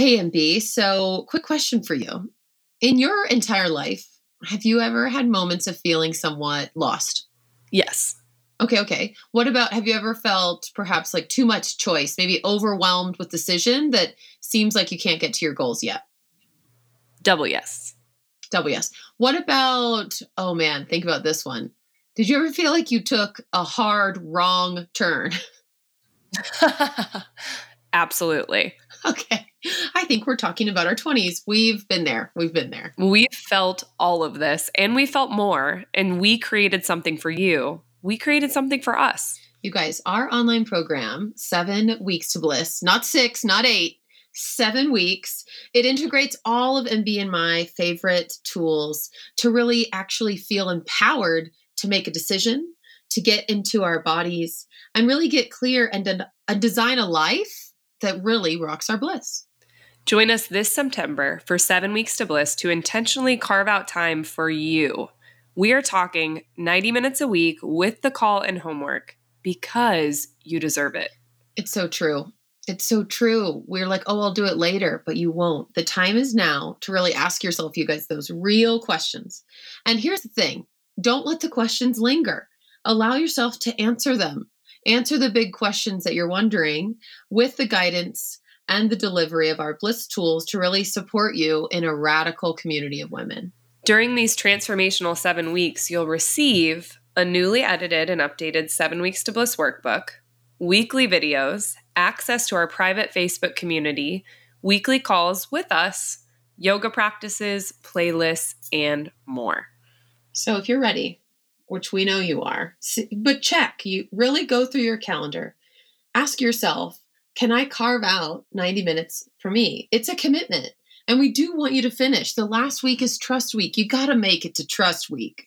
Hey, MB. So, quick question for you. In your entire life, have you ever had moments of feeling somewhat lost? Yes. Okay, okay. What about have you ever felt perhaps like too much choice, maybe overwhelmed with decision that seems like you can't get to your goals yet? Double yes. Double yes. What about, oh man, think about this one. Did you ever feel like you took a hard, wrong turn? Absolutely. Okay. I think we're talking about our 20s. We've been there. We've been there. We felt all of this and we felt more, and we created something for you. We created something for us. You guys, our online program, Seven Weeks to Bliss, not six, not eight, seven weeks. It integrates all of MB and my favorite tools to really actually feel empowered to make a decision, to get into our bodies, and really get clear and, and design a life that really rocks our bliss. Join us this September for Seven Weeks to Bliss to intentionally carve out time for you. We are talking 90 minutes a week with the call and homework because you deserve it. It's so true. It's so true. We're like, oh, I'll do it later, but you won't. The time is now to really ask yourself, you guys, those real questions. And here's the thing don't let the questions linger. Allow yourself to answer them. Answer the big questions that you're wondering with the guidance and the delivery of our Bliss tools to really support you in a radical community of women. During these transformational seven weeks, you'll receive a newly edited and updated Seven Weeks to Bliss workbook, weekly videos, access to our private Facebook community, weekly calls with us, yoga practices, playlists, and more. So if you're ready, which we know you are, but check, you really go through your calendar. Ask yourself, can I carve out 90 minutes for me? It's a commitment. And we do want you to finish. The last week is Trust Week. You got to make it to Trust Week.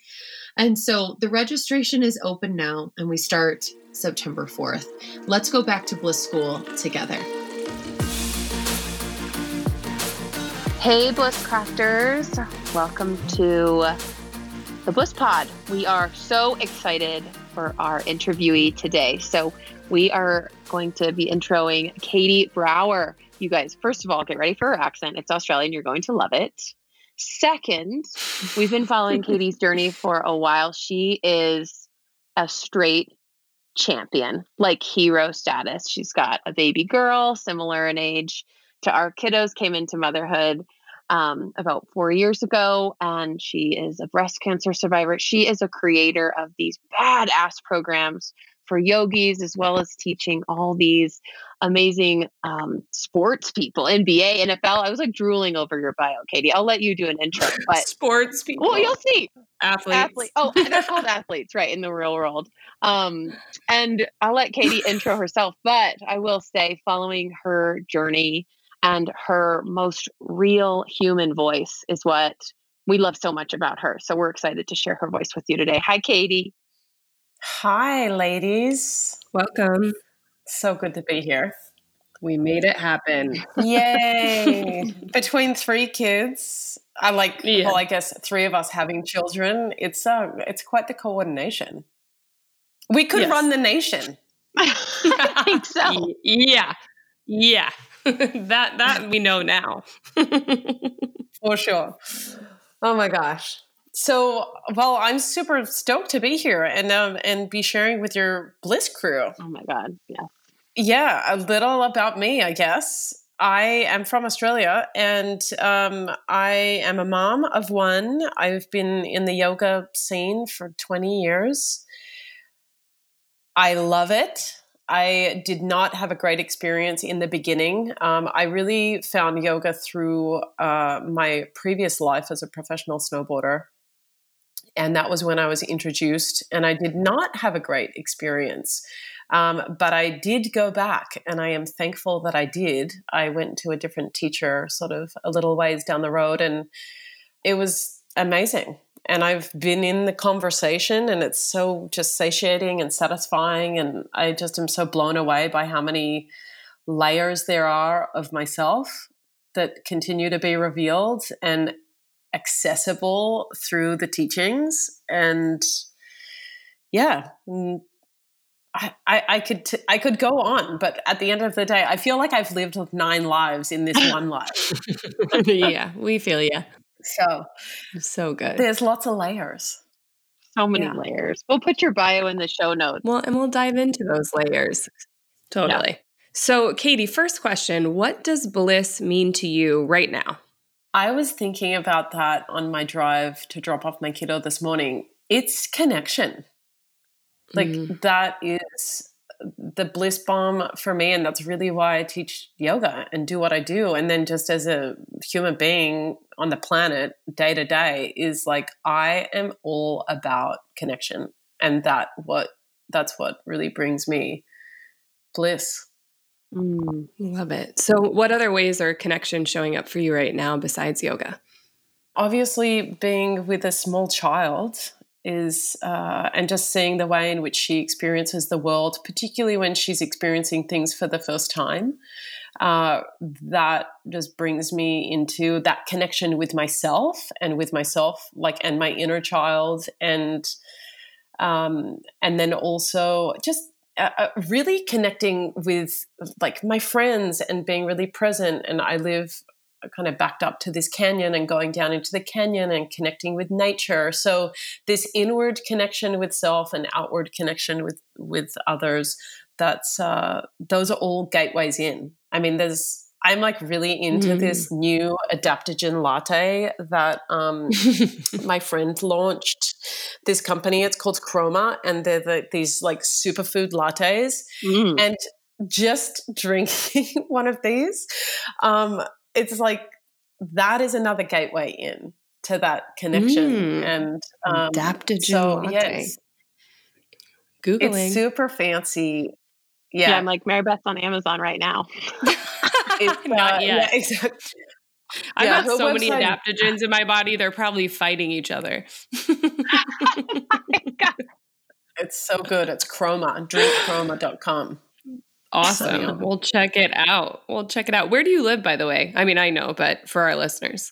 And so the registration is open now, and we start September 4th. Let's go back to Bliss School together. Hey, Bliss Crafters. Welcome to the Bliss Pod. We are so excited for our interviewee today. So, we are going to be introing Katie Brauer. You guys, first of all, get ready for her accent. It's Australian. You're going to love it. Second, we've been following Katie's journey for a while. She is a straight champion, like hero status. She's got a baby girl, similar in age to our kiddos, came into motherhood um, about four years ago, and she is a breast cancer survivor. She is a creator of these badass programs for yogis as well as teaching all these amazing um, sports people nba nfl i was like drooling over your bio katie. I'll let you do an intro but sports people well you'll see. Athletes. Athlete. oh they're called athletes right in the real world. Um, and i'll let katie intro herself but i will say following her journey and her most real human voice is what we love so much about her so we're excited to share her voice with you today hi katie Hi, ladies. Welcome. So good to be here. We made it happen. Yay. Between three kids, I like yeah. well, I guess three of us having children, it's uh it's quite the coordination. We could yes. run the nation. I think so. Yeah. Yeah. that that we know now. For sure. Oh my gosh. So, well, I'm super stoked to be here and um, and be sharing with your Bliss crew. Oh my god, yeah, yeah. A little about me, I guess. I am from Australia, and um, I am a mom of one. I've been in the yoga scene for 20 years. I love it. I did not have a great experience in the beginning. Um, I really found yoga through uh, my previous life as a professional snowboarder and that was when I was introduced, and I did not have a great experience. Um, but I did go back, and I am thankful that I did. I went to a different teacher, sort of a little ways down the road, and it was amazing. And I've been in the conversation, and it's so just satiating and satisfying. And I just am so blown away by how many layers there are of myself that continue to be revealed and accessible through the teachings and yeah I, I, I could t- I could go on, but at the end of the day, I feel like I've lived nine lives in this one life. yeah, we feel you. So so good. There's lots of layers. So many yeah. layers. We'll put your bio in the show notes. Well, and we'll dive into those layers. Totally. Yeah. So, Katie, first question What does bliss mean to you right now? I was thinking about that on my drive to drop off my kiddo this morning. It's connection. Like, mm. that is the bliss bomb for me. And that's really why I teach yoga and do what I do. And then, just as a human being on the planet, day to day, is like, I am all about connection. And that what that's what really brings me bliss. Mm, love it. So, what other ways are connection showing up for you right now besides yoga? Obviously, being with a small child is, uh, and just seeing the way in which she experiences the world, particularly when she's experiencing things for the first time. Uh, that just brings me into that connection with myself and with myself, like, and my inner child, and um, and then also just uh, uh, really connecting with like my friends and being really present. And I live kind of backed up to this canyon and going down into the canyon and connecting with nature. So this inward connection with self and outward connection with with others. That's uh, those are all gateways in. I mean, there's I'm like really into mm. this new adaptogen latte that um, my friend launched. This company, it's called Chroma, and they're the, these like superfood lattes. Mm. And just drinking one of these, um, it's like that is another gateway in to that connection mm. and um, adaptogen so, latte. Yes, Googling. It's super fancy. Yeah. yeah, I'm like Mary Beth's on Amazon right now. It's not uh, yet. Yeah, exactly. I've yeah, got so website. many adaptogens in my body; they're probably fighting each other. it's so good. It's Chroma. Drinkchroma.com. Awesome. So, we'll check it out. We'll check it out. Where do you live, by the way? I mean, I know, but for our listeners,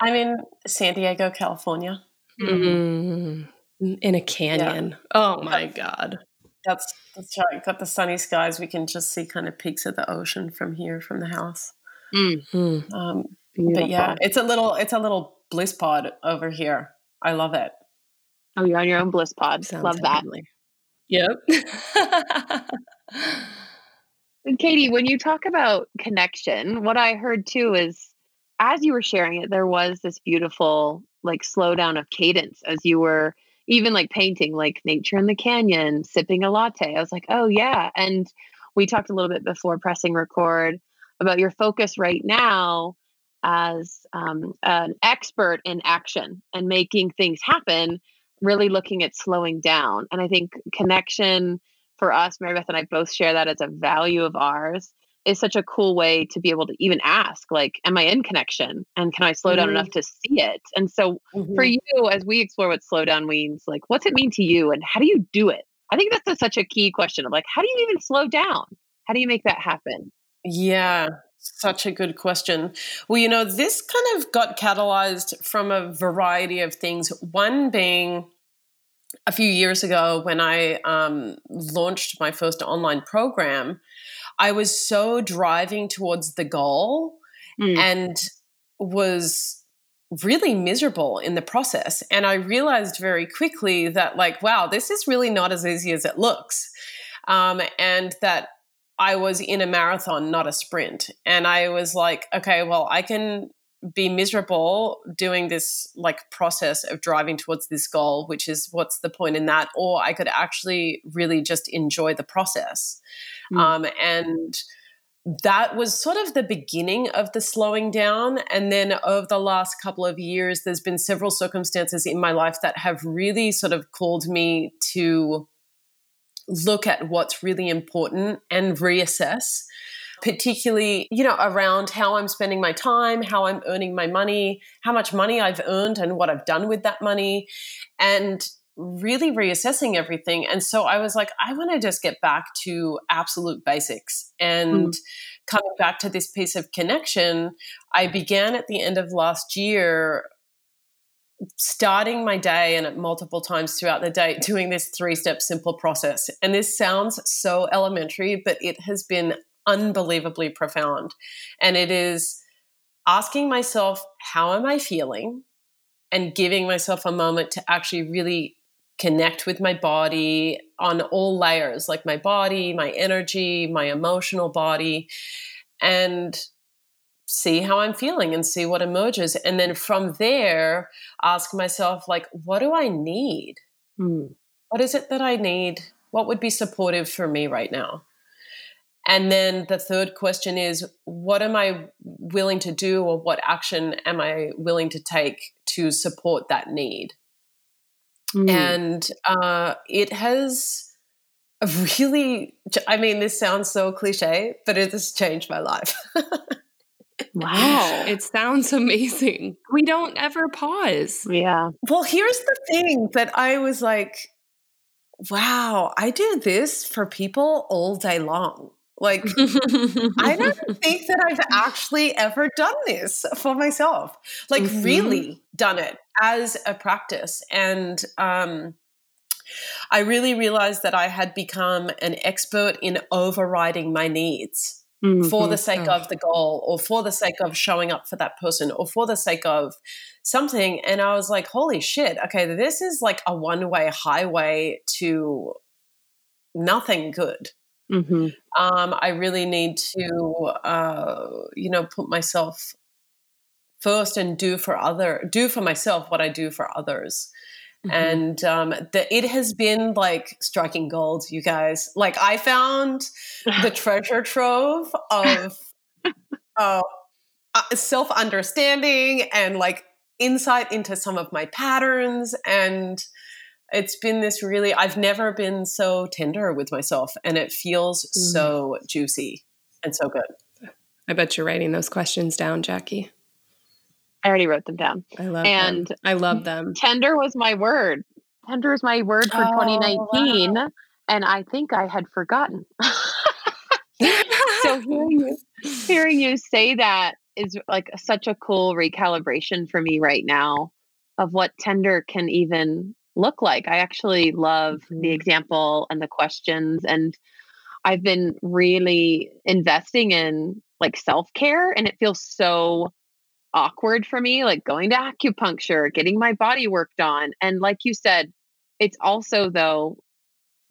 I'm in San Diego, California. Mm-hmm. In a canyon. Yeah. Oh my god. That's that's right. Got the sunny skies. We can just see kind of peaks of the ocean from here, from the house. Mm-hmm. Um, but yeah, it's a little it's a little bliss pod over here. I love it. Oh, you're on your own bliss pod. Sounds love that. Yep. Katie, when you talk about connection, what I heard too is as you were sharing it, there was this beautiful like slowdown of cadence as you were even like painting like nature in the canyon sipping a latte. I was like oh yeah. And we talked a little bit before pressing record about your focus right now as um, an expert in action and making things happen really looking at slowing down. And i think connection for us mary beth and i both share that as a value of ours is such a cool way to be able to even ask like am i in connection and can i slow mm-hmm. down enough to see it and so mm-hmm. for you as we explore what slow down means like what's it mean to you and how do you do it i think that's a, such a key question of like how do you even slow down how do you make that happen yeah such a good question. Well, you know, this kind of got catalyzed from a variety of things. One being a few years ago when I um, launched my first online program, I was so driving towards the goal mm. and was really miserable in the process. And I realized very quickly that, like, wow, this is really not as easy as it looks. Um, and that I was in a marathon, not a sprint. And I was like, okay, well, I can be miserable doing this like process of driving towards this goal, which is what's the point in that? Or I could actually really just enjoy the process. Mm. Um, and that was sort of the beginning of the slowing down. And then over the last couple of years, there's been several circumstances in my life that have really sort of called me to look at what's really important and reassess particularly you know around how i'm spending my time how i'm earning my money how much money i've earned and what i've done with that money and really reassessing everything. And so I was like, I want to just get back to absolute basics. And mm. coming back to this piece of connection, I began at the end of last year starting my day and at multiple times throughout the day doing this three step simple process. And this sounds so elementary, but it has been unbelievably profound. And it is asking myself, how am I feeling? And giving myself a moment to actually really connect with my body on all layers, like my body, my energy, my emotional body, and see how I'm feeling and see what emerges. And then from there, ask myself, like, what do I need? Mm. What is it that I need? What would be supportive for me right now? And then the third question is, what am I willing to do or what action am I willing to take to support that need? Mm. And uh, it has really, I mean, this sounds so cliche, but it has changed my life. Wow. It sounds amazing. We don't ever pause. Yeah. Well, here's the thing that I was like, wow, I do this for people all day long. Like, I don't think that I've actually ever done this for myself. Like, mm-hmm. really done it as a practice. And um, I really realized that I had become an expert in overriding my needs mm-hmm. for the sake oh. of the goal or for the sake of showing up for that person or for the sake of something. And I was like, holy shit, okay, this is like a one way highway to nothing good. Mm-hmm. Um, I really need to, uh, you know, put myself first and do for other, do for myself what I do for others. Mm-hmm. And um, the, it has been like striking gold, you guys. Like I found the treasure trove of uh, uh self understanding and like insight into some of my patterns. And it's been this really, I've never been so tender with myself, and it feels mm. so juicy and so good. I bet you're writing those questions down, Jackie. I already wrote them down. I love and them. I love them. Tender was my word. Tender is my word for oh, 2019. Wow. And I think I had forgotten. so hearing you, hearing you say that is like such a cool recalibration for me right now of what tender can even look like. I actually love mm-hmm. the example and the questions and I've been really investing in like self-care and it feels so awkward for me, like going to acupuncture, getting my body worked on. And like you said, it's also, though,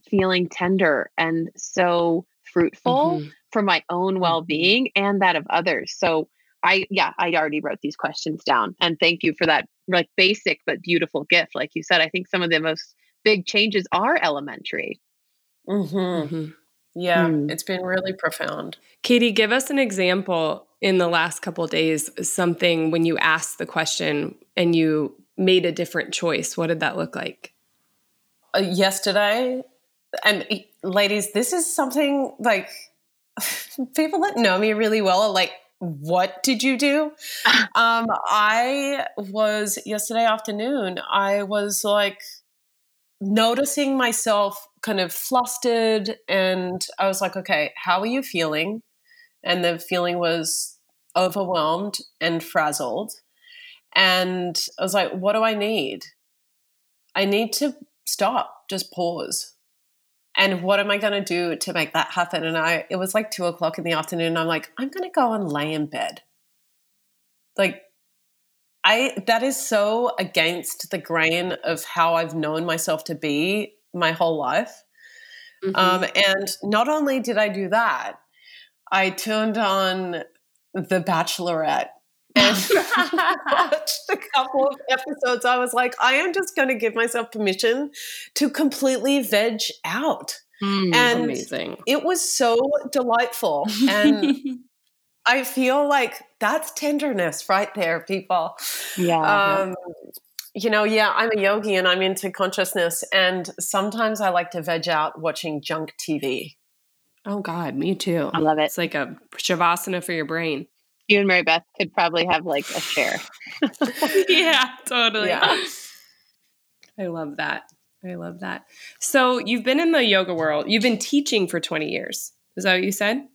feeling tender and so fruitful mm-hmm. for my own well being and that of others. So, I, yeah, I already wrote these questions down. And thank you for that, like basic but beautiful gift. Like you said, I think some of the most big changes are elementary. Mm-hmm. Mm-hmm. Yeah, mm. it's been really profound. Katie, give us an example in the last couple days, something when you asked the question and you made a different choice. What did that look like? Uh, yesterday, and ladies, this is something like people that know me really well are like, what did you do? um, I was yesterday afternoon, I was like noticing myself kind of flustered and I was like, okay, how are you feeling? And the feeling was overwhelmed and frazzled. And I was like, what do I need? I need to stop, just pause. And what am I going to do to make that happen? And I, it was like two o'clock in the afternoon. And I'm like, I'm going to go and lay in bed. Like, I, that is so against the grain of how I've known myself to be my whole life. Mm-hmm. Um, and not only did I do that, I turned on The Bachelorette and watched a couple of episodes. I was like, I am just going to give myself permission to completely veg out. Mm, and amazing. It was so delightful. And I feel like that's tenderness right there, people. Yeah. Um, you know, yeah, I'm a yogi and I'm into consciousness. And sometimes I like to veg out watching junk TV. Oh, God, me too. I love it. It's like a shavasana for your brain. You and Mary Beth could probably have like a share. yeah, totally. Yeah. I love that. I love that. So you've been in the yoga world. You've been teaching for 20 years. Is that what you said?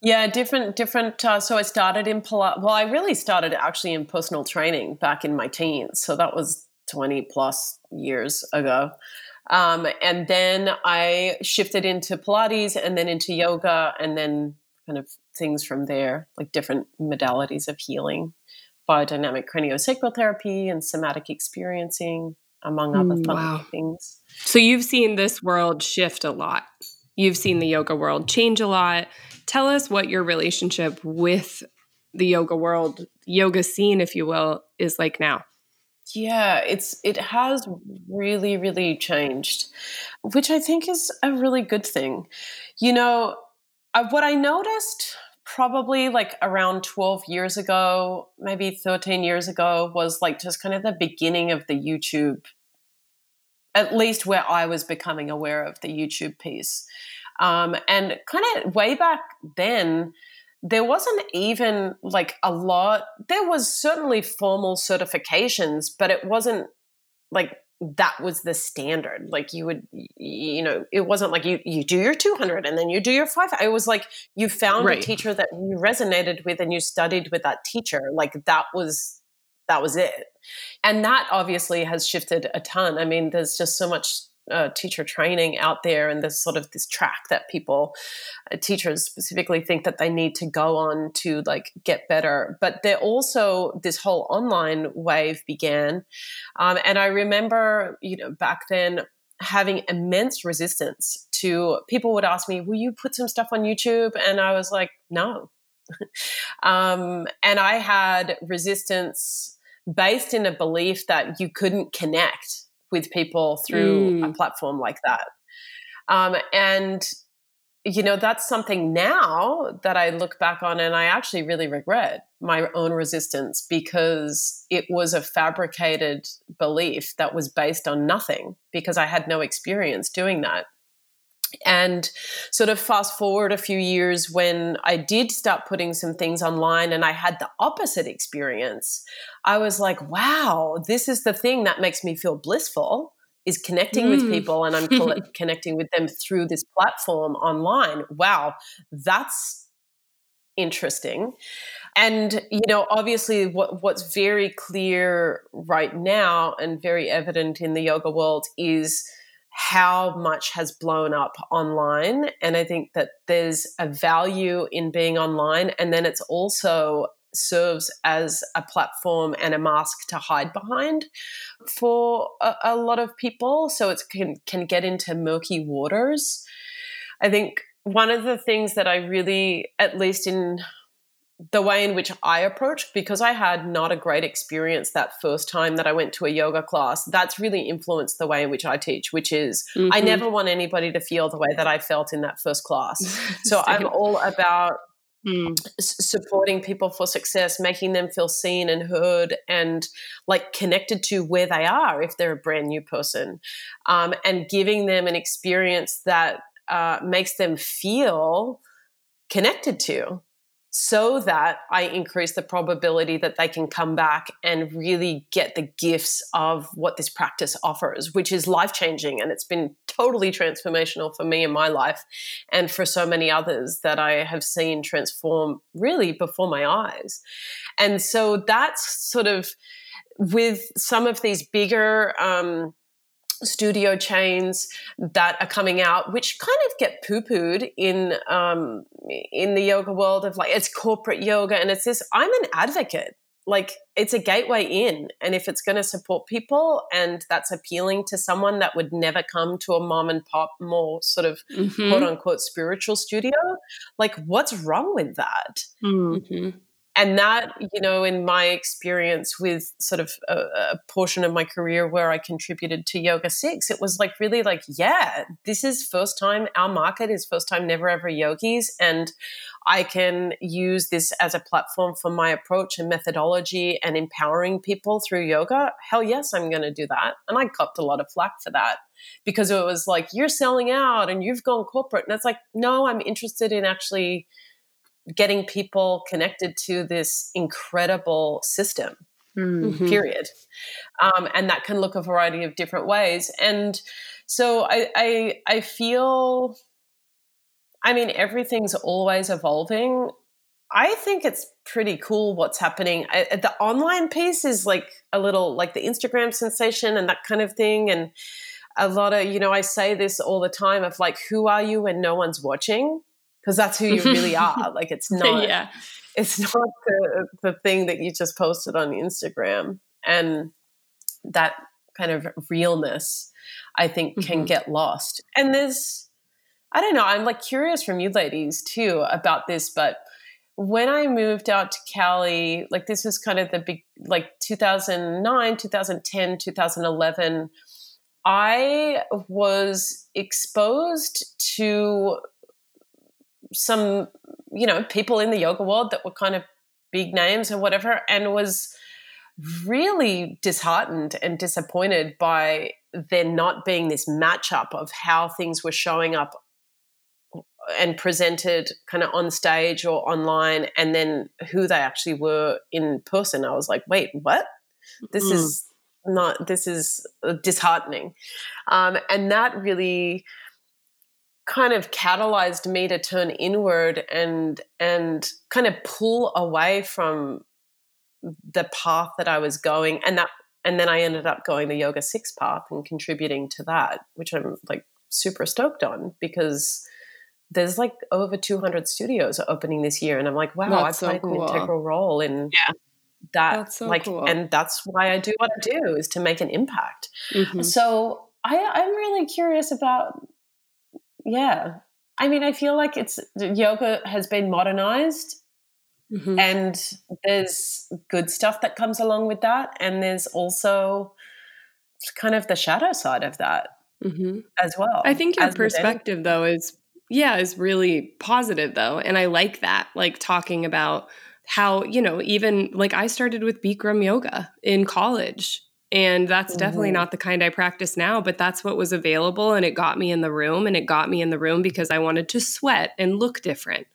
Yeah, different, different. Uh, so I started in Pilates. Well, I really started actually in personal training back in my teens. So that was 20 plus years ago. Um, and then I shifted into Pilates and then into yoga and then kind of things from there, like different modalities of healing, biodynamic craniosacral therapy and somatic experiencing, among other mm, wow. things. So you've seen this world shift a lot. You've seen the yoga world change a lot tell us what your relationship with the yoga world, yoga scene, if you will, is like now. Yeah, it's it has really really changed, which I think is a really good thing. You know, what I noticed probably like around 12 years ago, maybe 13 years ago was like just kind of the beginning of the YouTube at least where I was becoming aware of the YouTube piece. Um, and kind of way back then, there wasn't even like a lot, there was certainly formal certifications, but it wasn't like that was the standard. Like you would you know it wasn't like you you do your 200 and then you do your 5 it was like you found right. a teacher that you resonated with and you studied with that teacher. Like that was that was it. And that obviously has shifted a ton. I mean there's just so much uh, teacher training out there and this sort of this track that people uh, teachers specifically think that they need to go on to like get better. But there also this whole online wave began um, and i remember you know back then having immense resistance to people would ask me will you put some stuff on youtube? And i was like no. Um, and i had resistance based in a belief that you couldn't connect with people through mm. a platform like that. Um, and you know that's something now that i look back on and i actually really regret my own resistance because it was a fabricated belief that was based on nothing because i had no experience doing that and sort of fast forward a few years when I did start putting some things online and I had the opposite experience, I was like, wow, this is the thing that makes me feel blissful is connecting mm. with people and I'm connecting with them through this platform online. Wow, that's interesting. And you know, obviously what what's very clear right now and very evident in the yoga world is how much has blown up online. And I think that there's a value in being online. And then it's also serves as a platform and a mask to hide behind for a, a lot of people. So it can, can get into murky waters. I think one of the things that I really, at least in the way in which I approached, because I had not a great experience that first time that I went to a yoga class, that's really influenced the way in which I teach, which is mm-hmm. I never want anybody to feel the way that I felt in that first class. so I'm all about Mm. supporting people for success, making them feel seen and heard and like connected to where they are if they're a brand new person, um, and giving them an experience that uh, makes them feel connected to so that I increase the probability that they can come back and really get the gifts of what this practice offers, which is life changing. And it's been totally transformational for me in my life and for so many others that I have seen transform really before my eyes. And so that's sort of with some of these bigger, um, studio chains that are coming out, which kind of get poo pooed in um, in the yoga world of like it's corporate yoga, and it's this. I'm an advocate. Like it's a gateway in, and if it's going to support people and that's appealing to someone that would never come to a mom and pop, more sort of mm-hmm. quote unquote spiritual studio, like what's wrong with that? Mm-hmm and that you know in my experience with sort of a, a, portion of my career where i contributed to yoga 6 it was like really like yeah this is first time our market is first time never ever yogis and i can use this as a platform for my approach and methodology and empowering people through yoga. Hell yes i'm going to do that and i copped a lot of flack for that because it was like you're selling out and you've gone corporate and it's like no i'm interested in actually getting people connected to this incredible system mm-hmm. period um, and that can look a variety of different ways and so I, I i feel I mean, everything's always evolving. I think it's pretty cool what's happening. I, the online piece is like a little like the Instagram sensation and that kind of thing. And a lot of, you know, I say this all the time of like, who are you when no one's watching? Because that's who you really are. Like, it's not, yeah. it's not the, the thing that you just posted on Instagram. And that kind of realness, I think, can mm-hmm. get lost. And there's, I don't know, I'm like curious from you ladies too about this, but when I moved out to Cali, like this was kind of the big, like 2009, 2010, 2011, I was exposed to some, you know, people in the yoga world that were kind of big names or whatever, and was really disheartened and disappointed by there not being this matchup of how things were showing up and presented kind of on stage or online and then who they actually were in person. I was like wait what? This mm. is not this is disheartening. Um, and that really kind of catalyzed me to turn inward and and kind of pull away from the path that i was going and that and then i ended up going the yoga six path and contributing to that which i'm like super stoked on because there's like over 200 studios opening this year and i'm like wow that's i played so cool. an integral role in yeah that so like cool. and that's why i do what i do is to make an impact mm-hmm. so i i'm really curious about yeah i mean i feel like it's yoga has been modernized mm-hmm. and there's good stuff that comes along with that and there's also kind of the shadow side of that mm-hmm. as well i think your perspective though is yeah, is really positive though. And I like that, like talking about how, you know, even like I started with Bikram yoga in college. And that's mm-hmm. definitely not the kind I practice now, but that's what was available. And it got me in the room. And it got me in the room because I wanted to sweat and look different.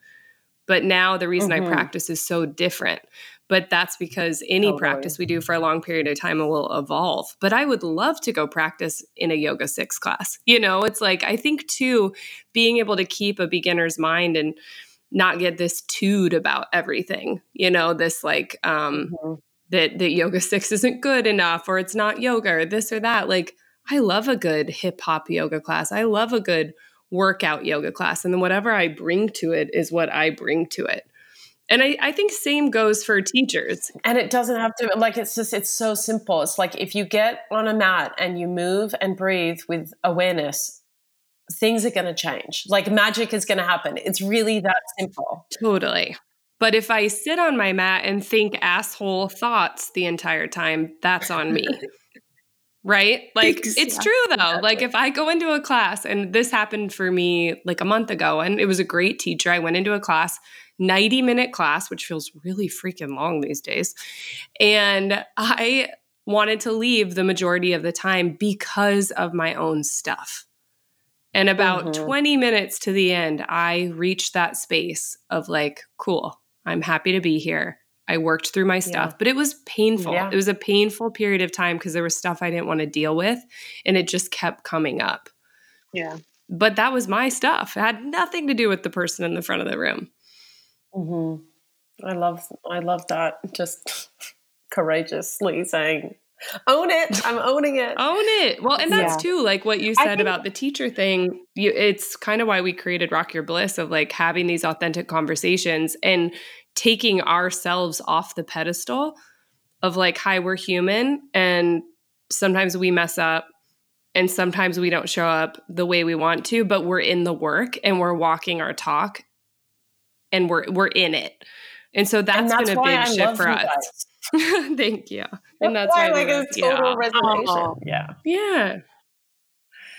But now the reason mm-hmm. I practice is so different but that's because any totally. practice we do for a long period of time will evolve. But I would love to go practice in a yoga six class. You know, it's like I think too, being able to keep a beginner's mind and not get this tood about everything, you know, this like um mm-hmm. That that yoga six isn't good enough or it's not yoga or this or that. Like I love a good hip hop yoga class. I love a good workout yoga class. And then whatever I bring to it is what I bring to it. And I, I think same goes for teachers. And it doesn't have to like it's just it's so simple. It's like if you get on a mat and you move and breathe with awareness, things are going to change. Like magic is going to happen. It's really that simple. Totally. But if I sit on my mat and think asshole thoughts the entire time, that's on me. right? Like it's true though. Like if I go into a class and this happened for me like a month ago and it was a great teacher. I went into a class 90 minute class, which feels really freaking long these days. And I wanted to leave the majority of the time because of my own stuff. And about mm-hmm. 20 minutes to the end, I reached that space of like, cool, I'm happy to be here. I worked through my stuff, yeah. but it was painful. Yeah. It was a painful period of time because there was stuff I didn't want to deal with and it just kept coming up. Yeah. But that was my stuff. It had nothing to do with the person in the front of the room. Mm-hmm. I love I love that. Just courageously saying, "Own it! I'm owning it. Own it." Well, and that's yeah. too like what you said think- about the teacher thing. You, it's kind of why we created Rock Your Bliss of like having these authentic conversations and taking ourselves off the pedestal of like, "Hi, we're human," and sometimes we mess up and sometimes we don't show up the way we want to but we're in the work and we're walking our talk and we're we're in it. And so that's, and that's been a big I shift for us. Thank you. And that's, why, why like a total yeah. Oh. Yeah. Yeah.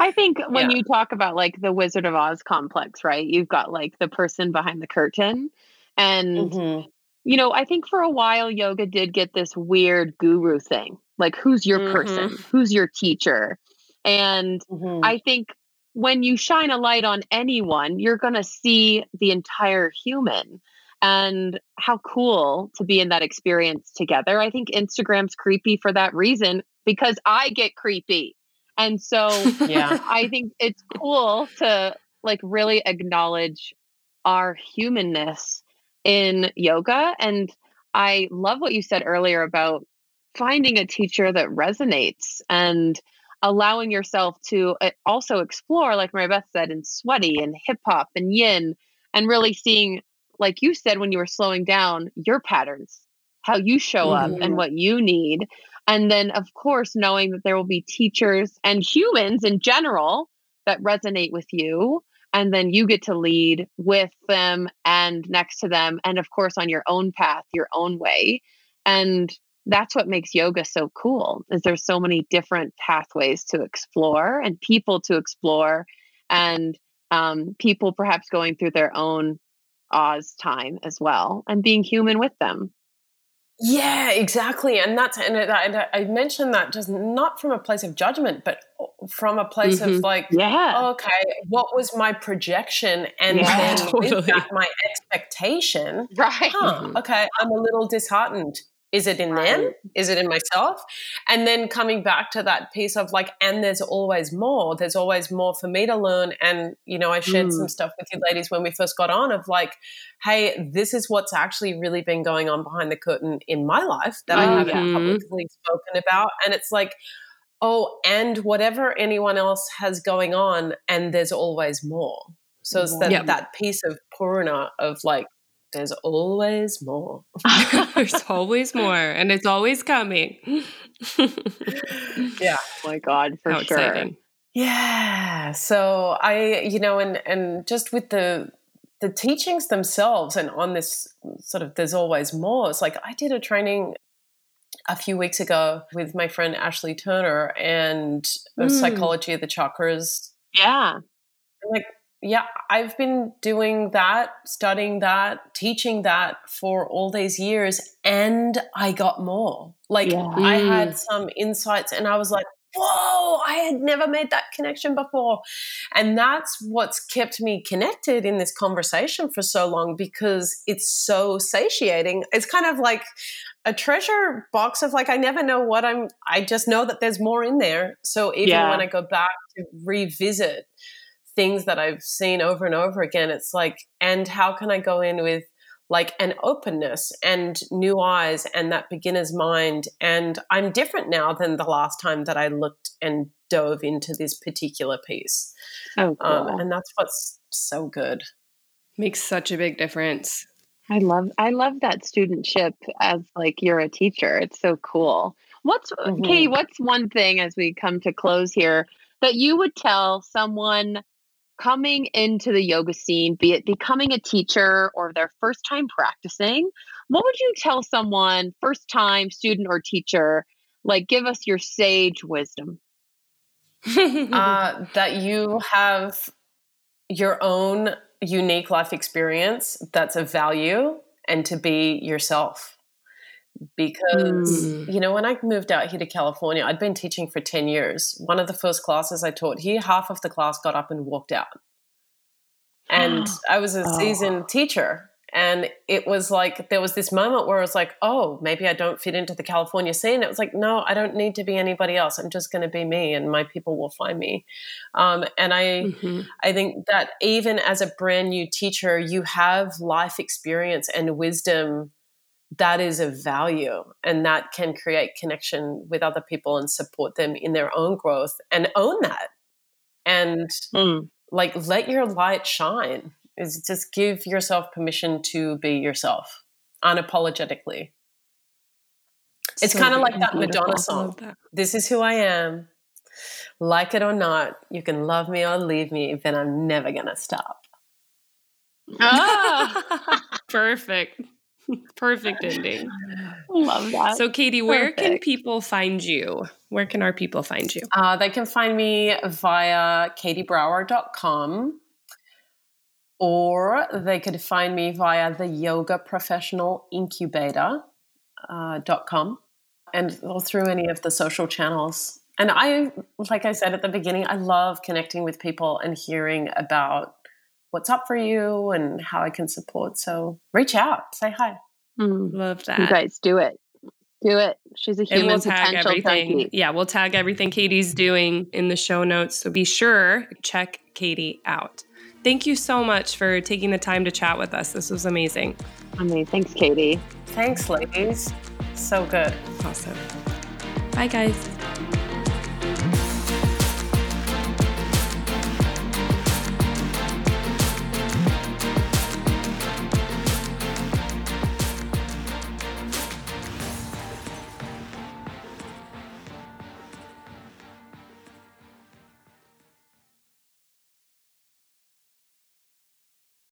I think when yeah. you talk about like the Wizard of Oz complex, right? You've got like the person behind the curtain. And, mm-hmm. you know, I think for a while yoga did get this weird guru thing like, who's your mm-hmm. person? Who's your teacher? And mm-hmm. I think when you shine a light on anyone, you're going to see the entire human. And how cool to be in that experience together. I think Instagram's creepy for that reason because I get creepy. And so yeah. I think it's cool to like really acknowledge our humanness in yoga. And I love what you said earlier about finding a teacher that resonates and allowing yourself to uh, also explore, like Mary Beth said, in sweaty and hip hop and yin, and really seeing, like you said, when you were slowing down, your patterns, how you show mm-hmm. up and what you need. And then, of course, knowing that there will be teachers and humans in general that resonate with you. And then you get to lead with them and next to them. And of course, on your own path, your own way. And that's what makes yoga so cool is there's so many different pathways to explore and people to explore and um, people perhaps going through their own Oz time as well and being human with them. Yeah, exactly. And that's, and I, I mentioned that just not from a place of judgment, but from a place mm-hmm. of like, yeah, okay, what was my projection? And yeah, then totally. that my expectation? Right. Huh, okay, I'm a little disheartened is it in right. them? Is it in myself? And then coming back to that piece of like, and there's always more. There's always more for me to learn. And, you know, I shared mm. some stuff with you ladies when we first got on of like, hey, this is what's actually really been going on behind the curtain in my life that mm-hmm. I haven't mm-hmm. publicly spoken about. And it's like, oh, and whatever anyone else has going on, and there's always more. So it's that, yep. that piece of Purana of like, there's always more. there's always more, and it's always coming. yeah. Oh my God, for How sure. Exciting. Yeah. So I, you know, and and just with the the teachings themselves, and on this sort of, there's always more. It's like I did a training a few weeks ago with my friend Ashley Turner and mm. psychology of the chakras. Yeah. Like yeah, I've been doing that, studying that, teaching that for all these years, and I got more. Like, yeah. I had mm. some insights, and I was like, whoa, I had never made that connection before. And that's what's kept me connected in this conversation for so long because it's so satiating. It's kind of like a treasure box of like, I never know what I'm, I just know that there's more in there. So even yeah. when I go back to revisit, things that I've seen over and over again. It's like, and how can I go in with like an openness and new eyes and that beginner's mind? And I'm different now than the last time that I looked and dove into this particular piece. Oh, cool. um, and that's what's so good. Makes such a big difference. I love I love that studentship as like you're a teacher. It's so cool. What's mm-hmm. Katie, what's one thing as we come to close here that you would tell someone coming into the yoga scene, be it becoming a teacher or their first time practicing, what would you tell someone, first time student or teacher, like give us your sage wisdom? uh, that you have your own unique life experience that's of value and to be yourself because mm. you know when i moved out here to california i'd been teaching for 10 years one of the first classes i taught here half of the class got up and walked out and i was a seasoned oh. teacher and it was like there was this moment where I was like, oh, maybe I don't fit into the California scene. It was like, no, I don't need to be anybody else. I'm just going to be me, and my people will find me. Um, and I, mm-hmm. I think that even as a brand new teacher, you have life experience and wisdom that is a value and that can create connection with other people and support them in their own growth and own that. And mm. like let your light shine. Is just give yourself permission to be yourself unapologetically. It's kind of like that madonna song that. this is who i am. Like it or not you can love me or leave me but i'm never gonna stop. Ah! Perfect Perfect ending. Love that. So, Katie, where Perfect. can people find you? Where can our people find you? Uh, they can find me via katiebrauer.com or they could find me via the yoga professional incubator uh, .com and or through any of the social channels. And I, like I said at the beginning, I love connecting with people and hearing about what's up for you and how I can support. So reach out, say hi. Mm. Love that. You guys do it. Do it. She's a human and we'll tag everything. Yeah, we'll tag everything Katie's doing in the show notes. So be sure check Katie out. thank you so much for taking the time to chat with us. This was amazing. I mean, thanks, Katie. Thanks, ladies. So good. Awesome. Bye, guys.